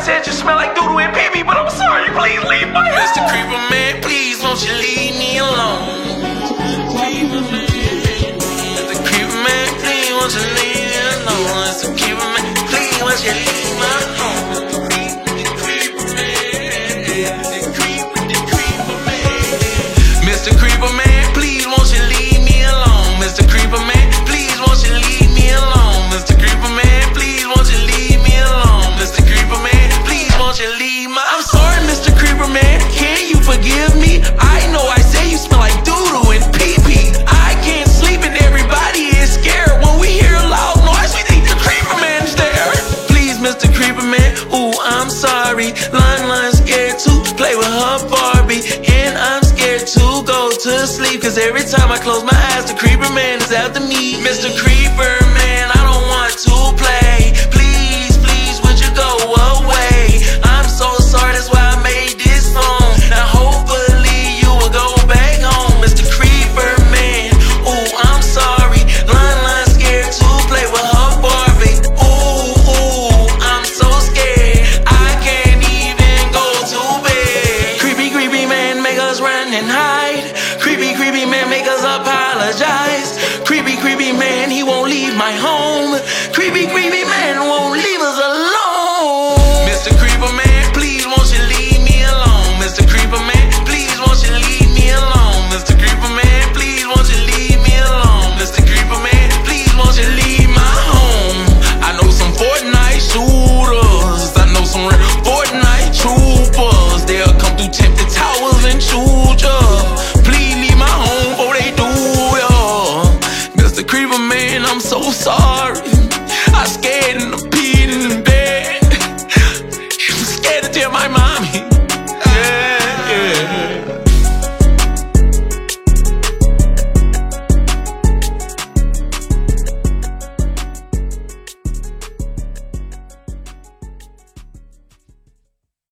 said you smell like doodle and pee but I'm sorry, please leave my house. Mr. Creeper Man, please won't you leave me alone? Mr. Creeper Man, please won't you forgive me? I know I say you smell like doodle and pee pee. I can't sleep and everybody is scared when we hear a loud noise. We think the Creeper Man's there. Please, Mr. Creeper Man, ooh, I'm sorry. Line Line scared to play with her Barbie, and I'm scared to go to sleep. Cause every time I close my eyes, the Creeper Man is after me. Mr. Creepy, creepy man, make us apologize. Creepy, creepy man, he won't leave my home. Creepy, creepy. again, I'm so sorry. I scared and I'm beating